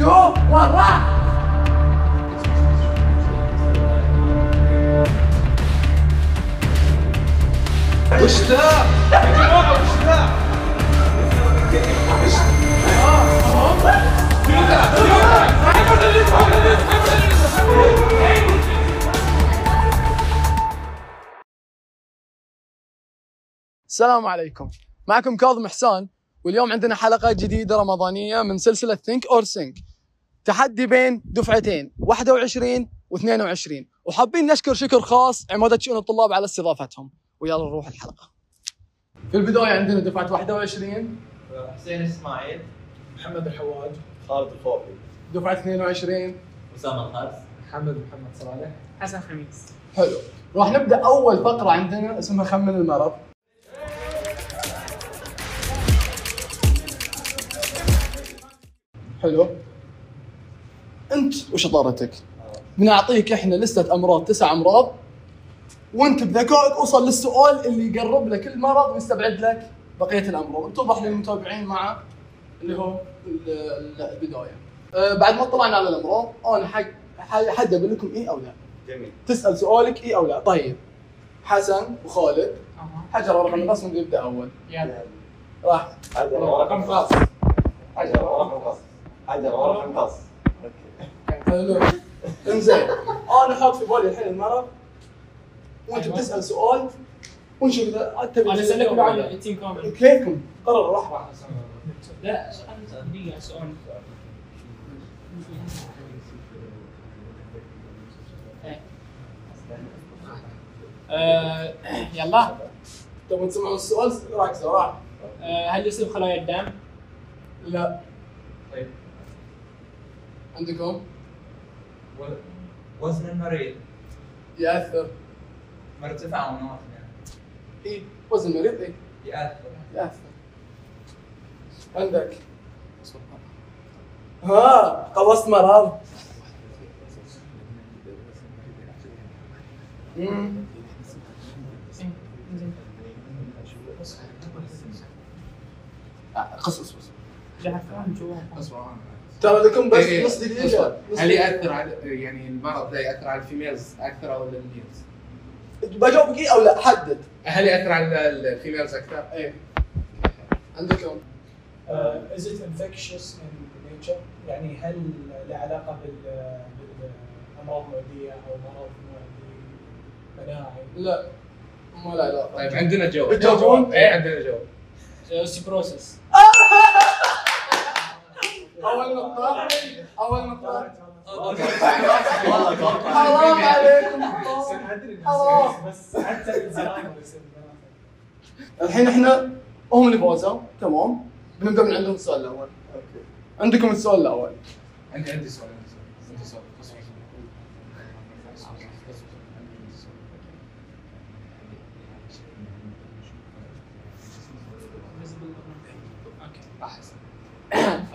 تو 1 راح وش ذا؟ يا جماعة وش ذا؟ السلام عليكم معكم كاظم حسان واليوم عندنا حلقة جديدة رمضانية من سلسلة think or sink تحدي بين دفعتين 21 و22 وحابين نشكر شكر خاص عمادة شؤون الطلاب على استضافتهم. ويلا نروح الحلقة. في البداية عندنا دفعة 21 حسين إسماعيل. محمد الحواج خالد الخوفي دفعة 22 أسامة الخرس محمد محمد صالح. حسن خميس. حلو. راح نبدأ أول فقرة عندنا اسمها خمن المرض. حلو. أنت وشطارتك بنعطيك إحنا لستة أمراض تسع أمراض. وأنت بذكائك أوصل للسؤال اللي يقرب لك المرض ويستبعد لك بقية الأمراض. اتضح للمتابعين مع اللي هو ال- ال- البداية. أه بعد ما طلعنا على الأمراض أنا حق حد أقول لكم اي أو لا؟ جميل. تسأل سؤالك اي أو لا؟ طيب. حسن وخالد. حجر ورقة من الرسم اللي يبدا أول. يلا. راح. حجر ورقة مقص حجر ورقة مقص حجر مقص حلو انزين. أنا حاط في بالي الحين المرض. وأنت أيوة. بتسأل سؤال ونشوف اذا أنت أنا اسالك بعد التيم كامل. كيفكم؟ قرر راح. لا سؤال دقيقة سؤال. آه، يلا. تبغون تسمعون السؤال؟ ركزوا راح آه، هل يصيب خلايا الدم؟ لا. طيب. عندكم؟ وزن المريض يأثر. مرتفع أو ناقص يعني. اي وزن المريض اي يأثر. يأثر. عندك. ها خلصت مرض. آه، قص قص قص جعفران جوا ترى لكم بس إيه، نص دقيقة أصبر. نص هل دقيقة. يأثر على يعني المرض ده يأثر على ال females أكثر أو ال males؟ بجاوبك اي أو لا حدد هل يأثر على ال females أكثر؟ إيه عندكم is it infectious in nature؟ يعني هل له علاقة بال بالأمراض المعدية أو مرض معدي مناعي؟ لا ما له علاقة طيب عندنا جواب بتجاوبون؟ إيه عندنا جواب اوستيبروسس أول نقطة. أول نقطة. حرام عليكم حرام. الحين إحنا هم اللي فازوا تمام. بنبدأ من عندهم السؤال الأول. عندكم السؤال الأول. عندي عندي سؤال عندي سؤال عندي سؤال قص-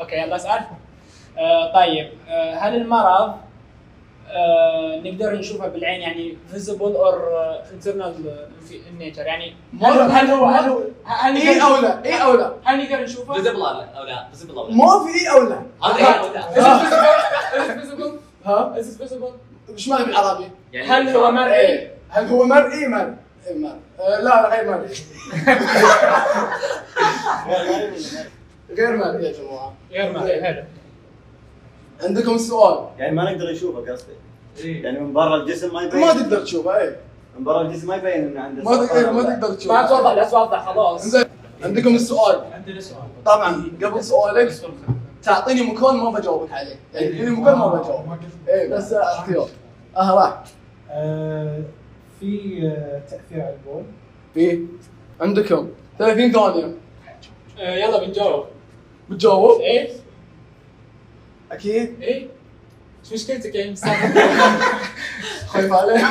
okay يلا اسال آه، طيب آه، هل المرض آه، نقدر نشوفه بالعين يعني visible or internal nature يعني هل هل هو هل له- هل اي أو لا؟ اي أو لا؟ هل نقدر نشوفه؟ visible أو لا؟ visible أو لا. ما في اي أو لا. هذا إيه أو لا؟ ها؟ Is it visible? إيش معنى بالعربي؟ يعني هل هو مرئي؟ هل هو مرئي؟ مرئي. مرئي. آه، لا غير مرئي. غير مرئي يا جماعة. غير مرئي حلو. عندكم السؤال يعني ما نقدر نشوفه قصدي. إيه. يعني من برا الجسم ما يبين. ما تقدر تشوفه إيه. من برا الجسم ما يبين إنه عنده ما تقدر أو ما. تقدر ما تشوفه توضح لا توضح خلاص. زين عندكم السؤال عندنا سؤال. طبعا قبل سؤالك تعطيني مكان ما بجاوبك عليه. يعني تديني مكان ما بجاوب إيه بس اختيار أه راح. آه، في آه، تأثير على البول. في؟ عندكم. 30 ثانية. آه، يلا بنجاوب. بتجاوب؟ إيه؟ أكيد. إيه؟ إيش مشكلتك يا انسان؟ خايف عليه.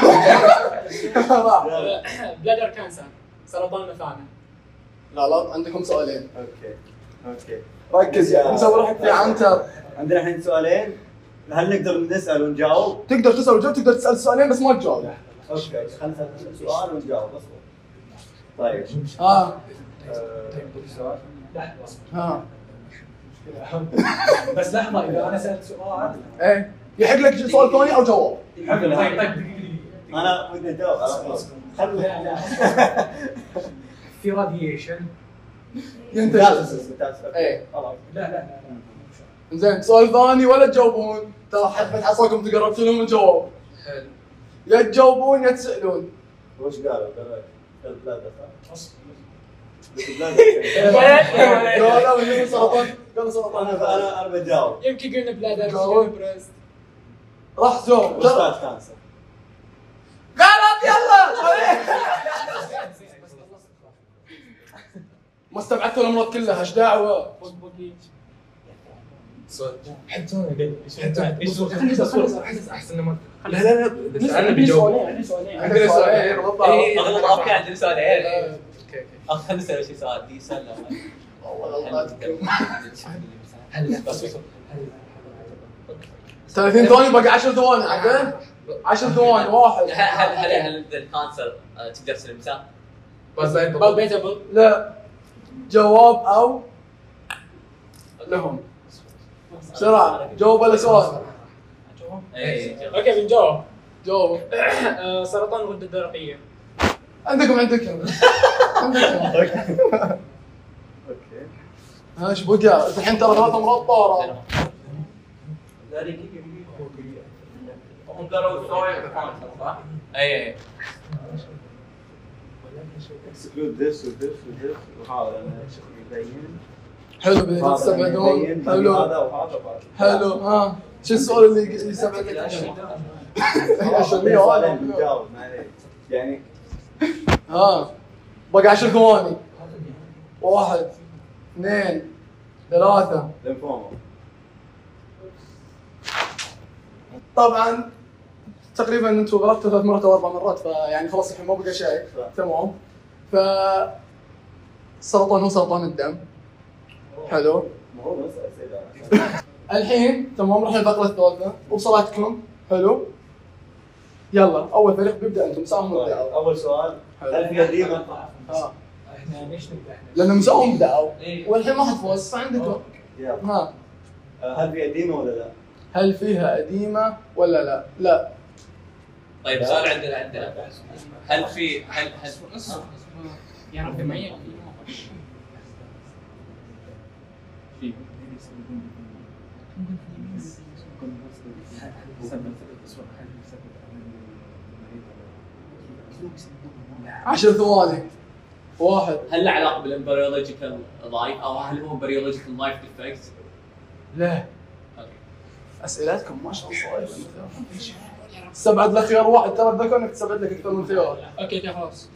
bladder cancer سرطان مثانه لا لا عندكم سؤالين. okay. okay. ركز. يا مسوي روحك في عنتر عندنا الحين سؤالين. هل نقدر نسأل ونجاوب؟ تقدر تسأل وجاوب تقدر تسأل سؤالين بس ما تجاوب. okay. خلينا نسأل سؤال ونجاوب. أصبر. طيب. ها. آه، سؤال ها. بس لحظة إذا أنا سألت سؤال إيه. يحق لك سؤال ثاني أو جواب؟ طيب طيب. دقيقة. أنا ودي أجاوب. خلنا لا لا. في radiation ينتشر. إيه. خلاص. لا لا لا لا. زين سؤال ثاني ولا تجاوبون؟ ترى حد حصاكم تقربت لهم الجواب. حلو يا تجاوبون يا تسألون. وش قالوا؟ قالوا قال bladder صح؟ أصلاً. سرطان أنا أنا أنا بجاوب يمكن قلنا bladder جاوب. breast راح جاوب prostate cancer غلط يلا ما استبعدتوا الامراض كلها إيش دعوه حد ثاني. إيش احس احسن ما لا لا لا اذا سالنا بيجاوب عندي سؤالين عندنا سؤالين إيه، أوكي عندنا سؤالين آه، أوكي أو خلينا نسال شي سؤال دي سله والله غلطاتكم هل بس بس 30 ثانية باقي 10 ثواني عدل 10 ثواني واحد. هل هل هل الكانسر آه، تقدر تلمسه؟ بس زين بالبيتابل لا. جواب أو لهم. بسرعة. جاوب ولا سؤال؟ اي okay بنجاوب جاوب آه، سرطان الغدة الدرقية. عندكم عندكم. عندكم. إيش بقى الحين ترى ثلاث امراض طايرة. هم قالوا سوي صح؟ أي أي. exclude this و this و this وهذا لأنه يبين. حلو تستبعدون هذا حلو. حلو ها. شو السؤال اللي يستبعد لك عشان يعني ها. باقي 10 ثواني. واحد. اثنين ثلاثة. ليمفوما طبعا تقريبا أنتم غلطتوا ثلاث مرات أو أربع مرات فيعني خلاص الحين ما بقى شيء. تمام. ف السرطان هو سرطان الدم. حلو. الحين تمام رحنا الفقرة الثالثة. وصلاتكم؟ حلو. يلا أول فريق بيبدأ أنتم مساهم ابداوا أول سؤال. هل في قديمه؟ ها إحنا ليش نبدا إحنا؟ لأن مساهم بداوا إيه. والحين ما حد فوز فعندكم يلا. ها هل في قديمة ولا لا؟ هل فيها قديمة ولا لا؟ لا. طيب سؤال عندنا عندنا. هل في هل هل يعني في معين عشر ثواني. واحد. هل له علاقة بالامبريولوجيكال life أو هل هو embryological life defect؟ لا. okay. أسئلتكم ما شاء الله صعبة. استبعد لك خيار واحد. ترى اتذكر إنك تستبعد لك أكثر من خيار. okay خلاص.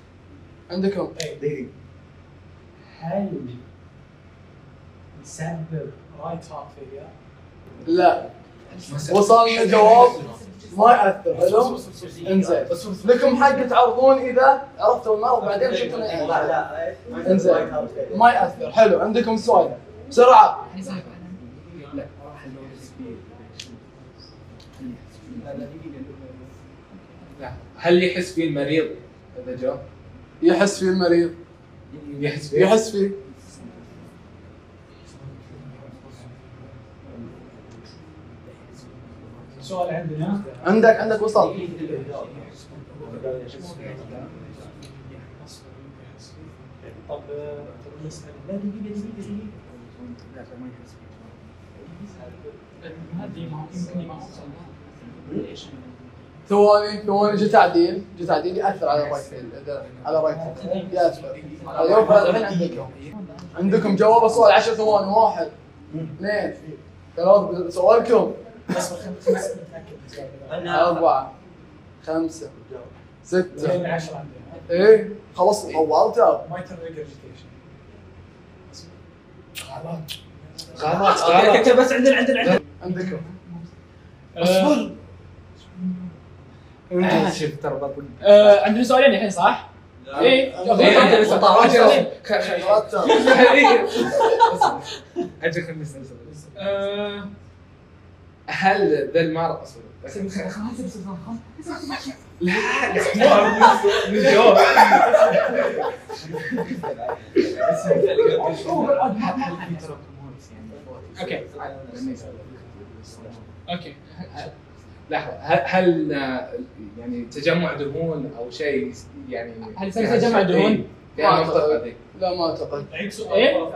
عندكم؟ دقيقة. هل يسبب right heart failure؟ لا. وصلنا جواب. ما ياثر حلو انزين. لكم حق تعرضون إذا عرفتوا المرض بعدين شفتوا لا. لا. انزين. ما ياثر حلو عندكم سؤال. بسرعة. هل يحس فيه المريض؟ اذا جاء؟ يحس فيه المريض. يحس فيه؟ يحس فيه. سؤال عندنا. عندك عندك وصل. طب طب نسأل. لا دقيقة دقيقة دقيقة. هذه ما يمكن ما ثواني ثواني جه تعديل جه تعديل يأثر على الرايت فيلد على الرايت فيلد. يأثر. اليوم الحين عندكم عندكم جواب؟ السؤال 10 ثواني واحد اثنين. ثلاث سؤالكم. بس خمس نتاكد أربعة خمسة ستة. لين 10 عندنا إيه خلاص طولتوا mitral regurgitation غلط okay okay بس عندنا عندنا عندنا. عندكم اصبر شوف ترى بطل آه، عندنا سؤالين الحين صح؟ إيه. أجل سؤال. آه، هل ذا المرض لا هل في تراكمات okay. okay. لحظة. هل, آه، يعني تجمع دهون أو شيء يعني هل تجمع دهون؟ يعني المنطقة ذي لا ما أعتقد. عيد سؤال. إيه؟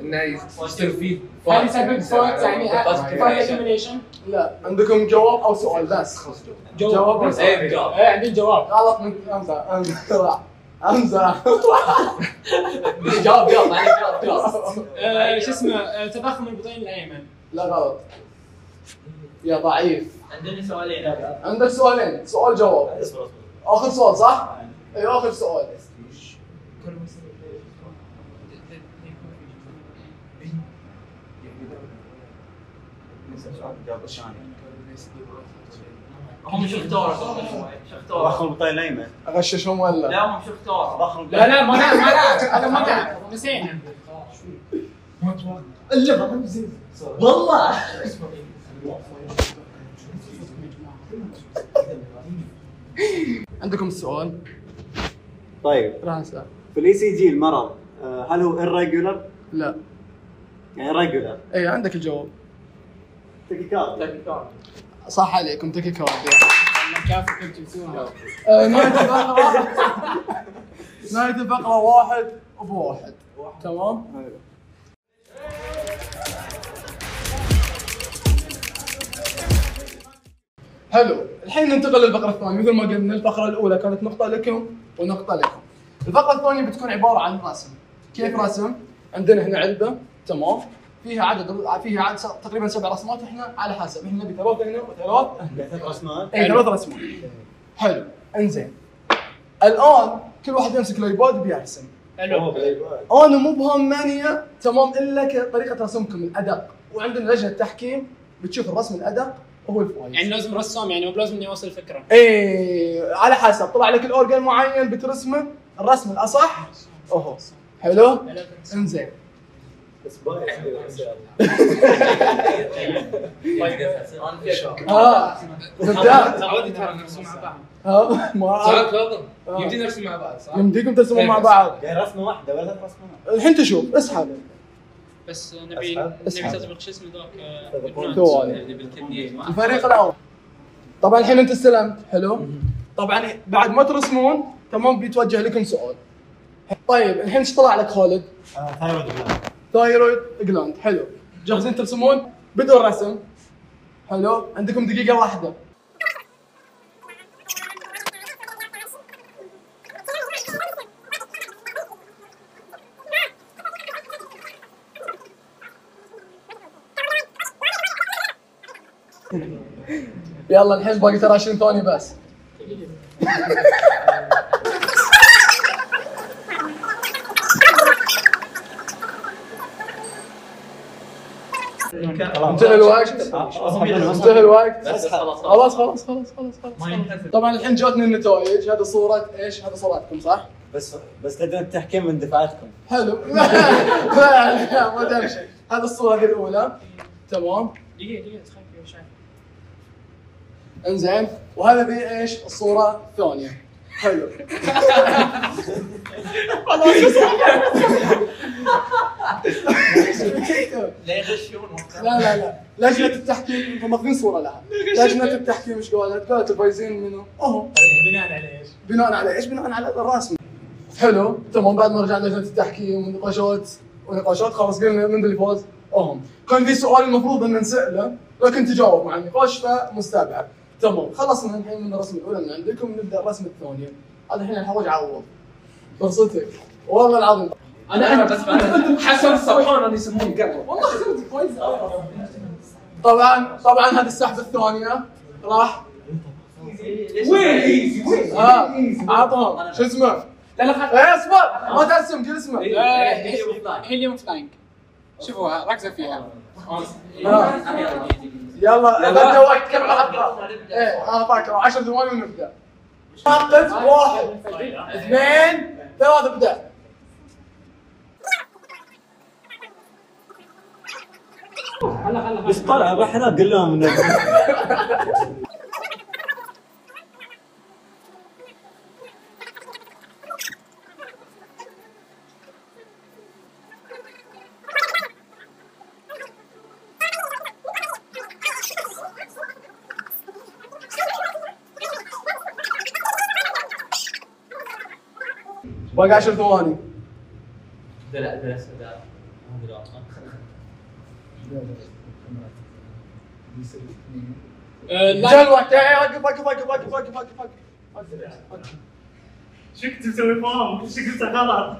إنه يصير فيه هل يسبب fluid يعني fluid accumulation؟ لا. عندكم جواب أو سؤال؟ بس جواب. بس إيه جواب إيه عندي جواب. غلط من امزح امزح امزح جواب جواب عليك جواب جواب. آه، شو اسمه؟ آه، تضخم البطين الأيمن. لا غلط. يا ضعيف. عندنا سؤالين. عندك سؤالين. سؤال جواب. اصبر اصبر آخر سؤال صح؟ اي آخر سؤال. هم شو اختاروا شو اختاروا ضخم البطين الايمن أغششهم ولا؟ لا هم شو اختاروا لا لا ما نعرف ما نعرف هذا ما نعرف نسينا والله. عندكم السؤال؟ طيب. راح اسال في ال ECG المرض آه، هل هو irregular؟ لا. يعني irregular اي عندك الجواب. تكيكارد صح عليكم تكيكارديا كيف كنت تسوونها آه، نهاية الفقرة نهاية الفقرة واحد بواحد تمام؟ حلو الحين ننتقل للفقرة الثانية. مثل ما قلنا الفقرة الأولى كانت نقطة لكم ونقطة لكم. الفقرة الثانية بتكون عبارة عن رسم. كيف رسم؟ عندنا هنا علبة تمام. فيها عدد فيها عدد تقريبا سبع رسمات إحنا على حسب. إحنا نبي ثلاثة هنا وثلاث هنا. ثلاث رسمات. اي ثلاث رسمات. حلو. إنزين. الآن كل واحد يمسك ال iPad بيرسم. حلو. أنا مو بهامني تمام إلا كطريقة رسمكم الأدق. وعندنا لجنه تحكيم بتشوف الرسم الأدق هو الفايز يعني لازم رسام يعني مو بلازم إني أوصل الفكرة. إيه على حسب. طلع لك ال organ معين بترسمه الرسم الأصح اهو حلو؟ انزين. ها نبدا تعودي ترى نرسم مع بعض ها ما سؤال أعرف. فاضل آه. يمدي نرسم مع بعض صح؟ يمديكم ترسمون مع بعض. يعني رسمه واحدة ولا ثلاث رسمات الحين تشوف اسحب. بس نبي. نبي. تطبق شو اسمه ذاك؟ آه، تطبيق. بالكمية. الفريق الأول. طبعا الحين أنت استلمت. حلو. طبعا بعد ما ترسمون تمام بيتوجه لكم سؤال. طيب الحين إيش طلع لك خالد؟ thyroid gland. thyroid gland حلو. جاهزين ترسمون؟ بدون رسم. حلو. عندكم دقيقة واحدة. يلا الحين باقي ترى 20 ثانية بس. انتهى الوقت. انتهى الوقت. خلاص خلاص خلاص. خلاص خلاص طبعا الحين جاتني النتائج. هذه صورة إيش؟ هذه صورتكم صح؟ بس بس لجنه التحكيم من دفعتكم. حلو. ما دام شيء. هذه الصورة هذه الأولى. تمام. دقيقة دقيقة تخيل إنزين. وهذه إيش؟ الصورة الثانية. حلو. لا يغشون. لا لا لا. لجنة التحكيم هم ماخذين صورة لها. لجنة التحكيم إيش قالت؟ قالت الفايزين منو؟ اهو بناء على إيش؟ بناء على إيش؟ بناء على الرسم حلو. تمام بعد ما رجعنا لجنة التحكيم ونقاشات ونقاشات خلاص قلنا من اللي فاز؟ اهم كان في سؤال المفروض إن نسأله لكن تجاوب مع النقاش فمستبعد. تمام. خلصنا الحين من الرسم الأولى من عندكم نبدأ الرسم الثانية هذا الحين الحوج عوض. فرصتك. والله العظيم. أنا أنا بس أنا حسن الصبحان اللي يسموني قبل. والله خدمتي كويس. طبعا طبعا هذه السحبه الثانية. راح. وين؟ آه عطهم شو اسمه؟ لا لا إيه اصبر ما ترسم قل اسمه؟ هيليوم فلاينج شوفوها ركزوا فيها. آه. يلا إذا انت وقت كم حلقه؟ إيه أنا فاكر 10 ثواني ونبدأ. واحد اثنين ثلاثة ابدأ. بس طلع رحنا قال لهم انه باقي 10 ثواني دلع دلع سوداء آه، لا جل وقت إيه، وقف وقف وقف وقف وقف وقف وقف شو كنت مسوي فاهم؟ شو قلت غلط؟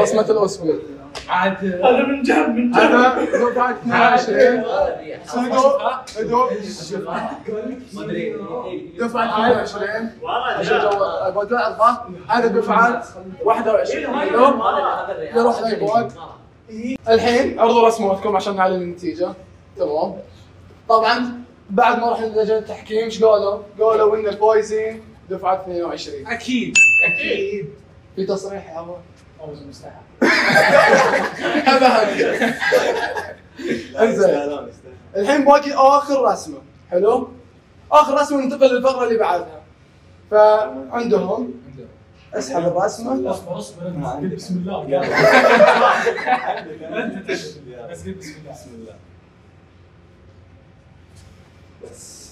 رسمة الأسود عاد هذا من جنب من جنب هذا دفعة 22 صدقوا هدوء ما ادري دفعة 22 والله عشان جاب. جو أبغى لحظة هذا دفعة 21 حلو يروح الأيباد الحين عرضوا رسماتكم عشان نعلن النتيجة. تمام. طبعا بعد ما رحنا لجنة التحكيم إيش قالوا؟ قالوا إن الفايزين دفعة 22 أكيد. أكيد. في تصريح يا أبو. فوز مستحق هذا. إنزين. الحين باقي آخر رسمة. حلو؟ آخر رسمة ننتقل للفقرة اللي بعدها. فعندهم؟ أسحب الرسمه اصبر اصبر بسم الله. أنت بسم الله. بسم الله. بس.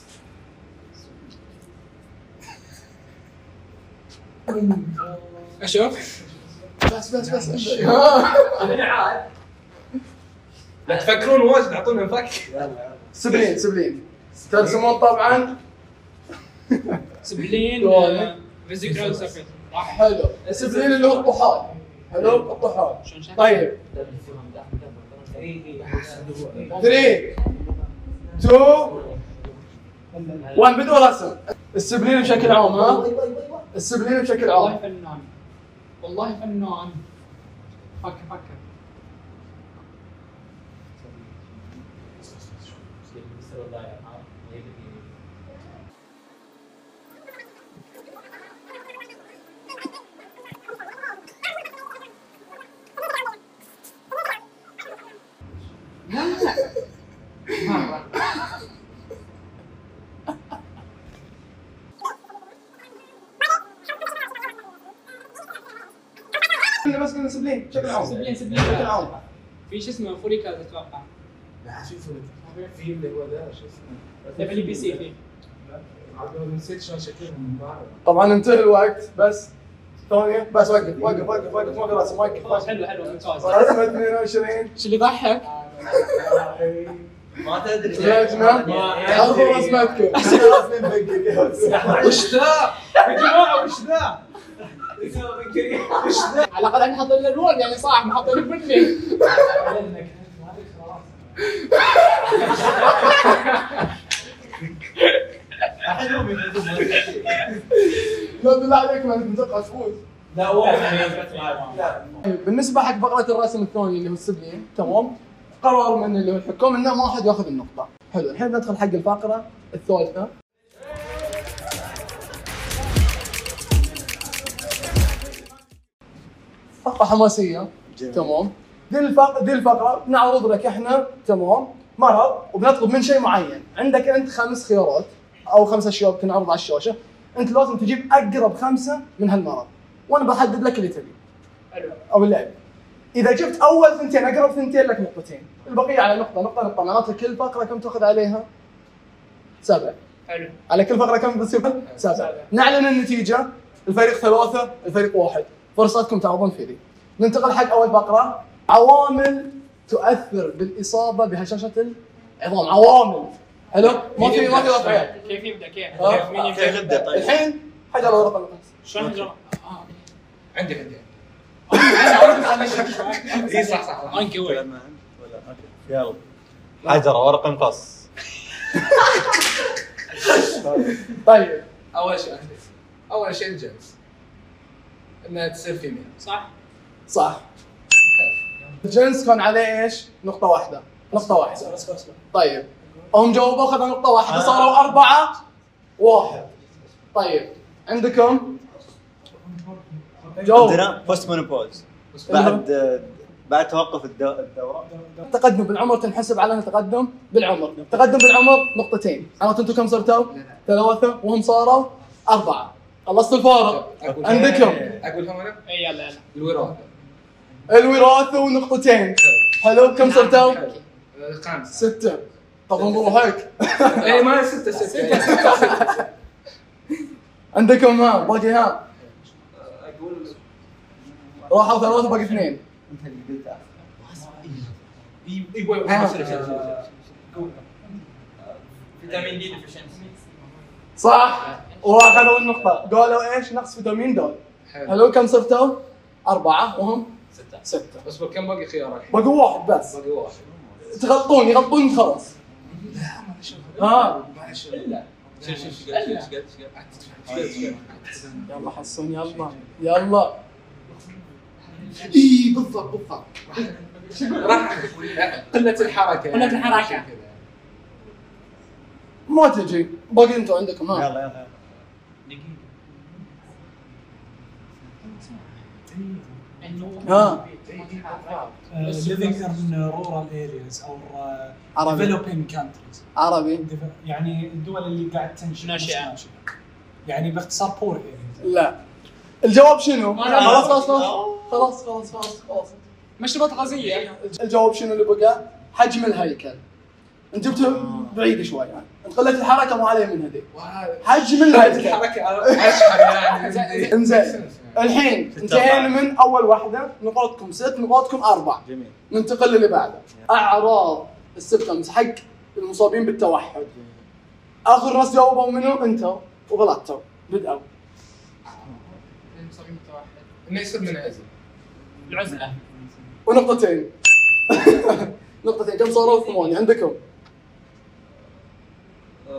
أشوف. بس بس بس. ها. لا تفكرون واجد أعطونا فك spleen spleen. ترسمون طبعا. spleen. visceral surface صح حلو ال spleen اللي هو الطحال حلو الطحال؟ طيب 3 2 1 بدوا رسم ال spleen بشكل عام ها ال spleen بشكل والله عام فنان والله فنان فكر فكر قلنا spleen بشكل عام spleen spleen. بشكل عام في شو اسمه فوريكا أتوقع. لا شو اسمه؟ في اللي هو ده شو اسمه؟ WBC في. نسيت شلون شكلهم طبعا انتهى الوقت بس. ثانية بس وقف وقف وقف وقف ما في رسم وقف. خلاص حلو حلو ممتاز. رسمة 22 شو اللي يضحك؟ ما تدري. لجنة عرضوا رسمتكم وش ذا؟ يا جماعة وش ذا؟ على الأقل إحنا حاطين له لون يعني صح ما حاطين بني لا بالله عليك ما نتوقع تفوز لا والله بالنسبة حق فقره الرسم الثاني اللي هو السبلين تمام؟ قرر من اللي هو الحكام إنه ما حد ياخذ النقطة. حلو الحين ندخل حق الفقرة الثالثة. فقرة حماسية. تمام. دي الفقره دي الفقرة. نعرض لك إحنا. تمام. مرض وبنطلب من شيء معين. عندك أنت خمس خيارات أو خمس أشياء بتنعرض على الشاشة. أنت لازم تجيب أقرب خمسة من هالمرض وأنا بحدد لك اللي تبيه أو اللعب إذا جبت أول ثنتين أقرب ثنتين لك نقطتين. البقية على نقطة نقطة نقطة. معناته كل فقرة كم تأخذ عليها؟ سبع حلو. على كل فقرة كم بتصير؟ سبع نعلن النتيجة. الفريق ثلاثة الفريق واحد. فرصتكم تعرضون في ذي ننتقل حق أول فقره عوامل تؤثر بالإصابة بهشاشة العظام. عوامل. حلو؟ ما في ما في وضعيات كيف يبدأ؟ كيف؟ كيف مين كيف يبدأ؟ طيب؟ الحين حجر ورقه القص شلون؟ آه عندي عندي اي صح صح. انكي وي يلا. حجره ورقه مقص طيب. أول شيء. أول شيء الجنس إنها تصير female صح؟ صح. الجنس كان عليه إيش؟ نقطة واحدة. نقطة واحدة. طيب. هم جاوبوا اخذوا نقطة واحدة صاروا أربعة واحد. طيب. عندكم؟ جاوب عندنا post menopause بعد بعد توقف الدو- الدورة. التقدم بالعمر تنحسب على تقدم بالعمر. تقدم بالعمر نقطتين. عرفت أنتم كم صرتوا؟ ثلاثة وهم صاروا أربعة. خلصتوا الفارق. عندكم اقولهم أنا إي يلا يلا. الوراثة. الوراثة ونقطتين. حلو؟ كم صرتوا؟ خامسة. ستة. طب انظروا هيك إي ما هي ستة ستة. عندكم ها؟ باقي ها؟ أقول راحوا ثلاثة باقي اثنين. انت اللي قلتها أيوه. vitamin D deficiency صح؟ واخذوا النقطة قالوا إيش؟ نقص فيتامين دال. حلو. حلو كم صرتوا؟ أربعة وهم؟ ستة. ستة. بس كم باقي خيارك؟ باقي واحد بس. باقي واحد. تغطون يغطون خلاص. ها؟ شيل شيل شيل شيل شيل شيل يلا حسون يلا. يلا. إي بالضبط بالضبط. راح. قلة الحركة. قلة الحركة. ما تجي باقي أنتم عندكم ها؟ يلا يلا. ها living in rural areas or uh, عربي developing countries. عربي يعني الدول اللي قاعد تنشئ ناشئة. مش يعني باختصار poor areas. لا. الجواب شنو؟ خلاص خلاص خلاص. خلاص خلاص خلاص مشروبات غازيه الجواب شنو اللي بقى؟ حجم الهيكل. انت جبته بعيد شوي. يعني قلة الحركة ما عليه من هذي حجم الهيكل. الحركة اشهر يعني انزين. الحين انتهينا من أول واحدة نقاطكم ست نقاطكم أربع جميل. ننتقل للي بعده. أعراض السبتمز حق المصابين بالتوحد. آخر ناس جاوبوا منو؟ أنتم وغلطتوا بدأوا إنه يصير منعزل العزلة. ونقطتين. نقطتين. كم صاروا ثمانية؟ عندكم؟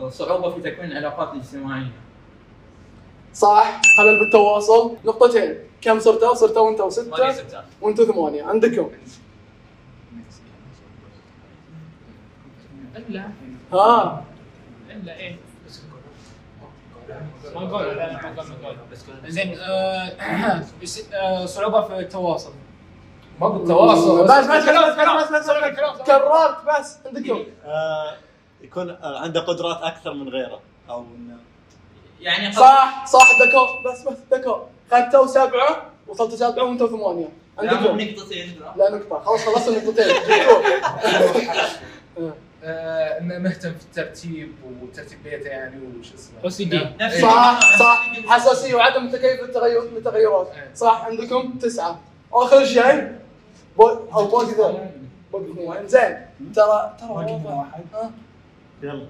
صعوبة في تكوين العلاقات الاجتماعية. صح؟ خلل بالتواصل. نقطتين. كم صرتوا؟ صرتوا أنتوا ستة؟ وانتوا ثمانية. عندكم؟ إلا. ها؟ إلا إيه. ما نقول لا لا ما نقول ما نقول زين آه، آه، صعوبة في التواصل. ما بالتواصل بس بس بس بس بس بس كررت بس عندكم؟ آه يكون عنده قدرات أكثر من غيره أو إنه يعني صح صح دكو بس بس دكو خدتوا سبعة وصلتوا سبعة وانتوا ثمانية. لا مو عندكم نقطتين لا. نقطة. خلاص خلصنا النقطتين. جبتوه. آه، انه مهتم في الترتيب وترتيب بيته يعني وش اسمه؟ OCD. إيه. صح صح. حساسية وعدم تكيف التغير التغيرات صح عندكم؟ تسعة. آخر شيء. بو أو باقي ذا. باقي اثنين زين. ترى ترى باقي. واحد. ها؟ يلا.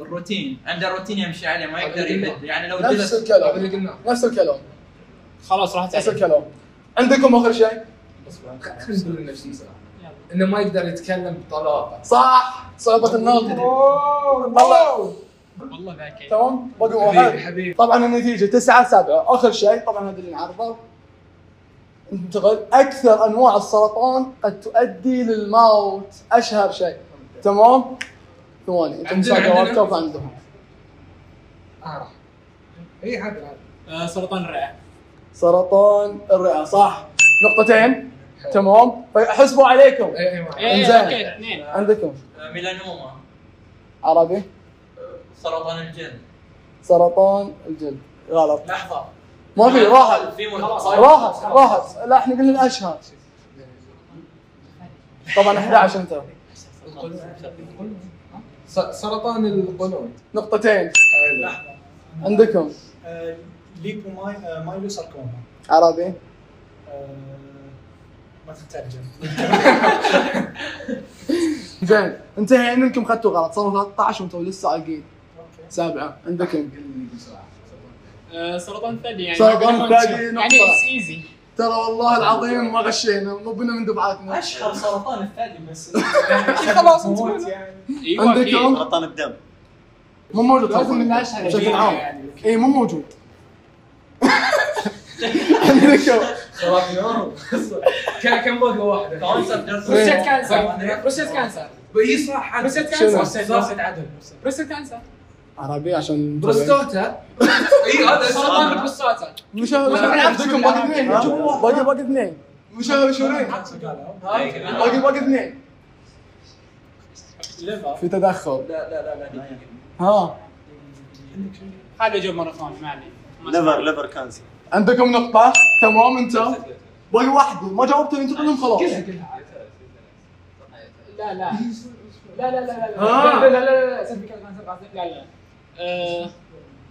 الروتين. عنده روتين يمشي عليه ما يقدر أقل يبد يعني لو نفس هذا اللي الكلام قلناه نفس الكلام. خلاص راحت نفس الكلام. عندكم آخر شيء؟ بس خلينا نقول شيء صح إنه ما يقدر يتكلم بطلاقة. صح. صعوبة الناطق والله والله ذاك تمام؟ حبيبي حبيبي. طبعا النتيجة تسعة سبعة. آخر شيء. طبعا هذا اللي نعرفه ننتقل. أكثر أنواع السرطان قد تؤدي للموت. أشهر شيء. تمام؟ ثواني عندنا. وقف عندهم آه. راح اي هذا آه، سرطان الرئة. سرطان الرئة صح. نقطتين؟ تمام. حسبوا عليكم. اي اي. إيه. أوكي اثنين. عندكم؟ آه، ميلانوما. عربي؟ آه، سرطان الجلد. سرطان الجلد. غلط. لحظة. ما في راحت. راحت راحت. لا إحنا قلنا الأشهر. طبعا 11 انت سرطان القولون. نقطتين. لحظه عندكم؟ آه، ليبو ماي آه، مايلو ساركوما عربي. آه، ما تترجم. زين انتهينا انكم خدتوا غلط. صاروا 13 وأنتم لسه عاقين سابعة. عندكم؟ سرطان الثدي يعني. سرطان الثدي يعني نقطة. اتس ايزي ترى والله العظيم ما غشينا مو بنا من دفعاتنا. اشهر سرطان الثدي بس. خلاص انت موت يعني. أيوه عندكم؟ سرطان الدم. مو موجود لازم. أشهر بشكل عام. اي مو موجود. عندكم كم كم باقي واحدة؟ cancer prostate cancer. اي صح prostate؟ cancer. prostate عدل prostate cancer. عربي عشان بروستاتا اي هذا سرطان البروستاتا مشاهد عندكم باقي اثنين. باقي باقي اثنين مشاهد باقي باقي اثنين ليفر في تدخل لا لا لا لا. ها هذا جو مره ثانية ما عليه ليفر ليفر كانسر عندكم نقطة تمام انت باقي واحدة ما جاوبتوا أنتم كلهم خلاص لا لا لا لا لا لا لا آه. لا لا لا لا لا لا آه،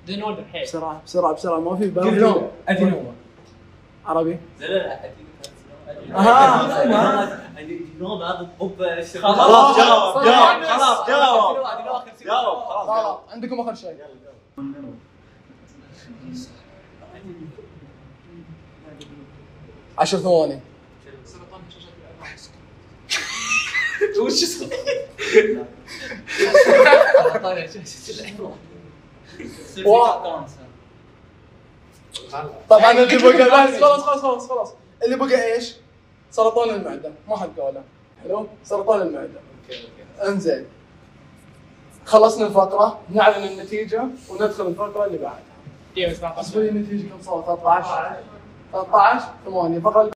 دينودر حيل بسرعة بسرعة بسرعة. ما في ادينوما بالي ادينوما عربي. لا لا لا هذا طب خلاص جاوب جاوب خلاص جاوب جاوب جاوب خلاص. عندكم آخر شيء؟ عشر ثواني. وش اسمه؟ طبعا اللي بقى بس خلاص خلاص خلاص خلاص. اللي بقى إيش؟ سرطان المعدة. ما حد قاله. حلو؟ سرطان المعدة. انزين. خلصنا الفقرة. نعلن النتيجة وندخل الفقرة اللي بعدها. دقيقه 17 حسب لي النتيجة كم صار 13 13 8 الفقره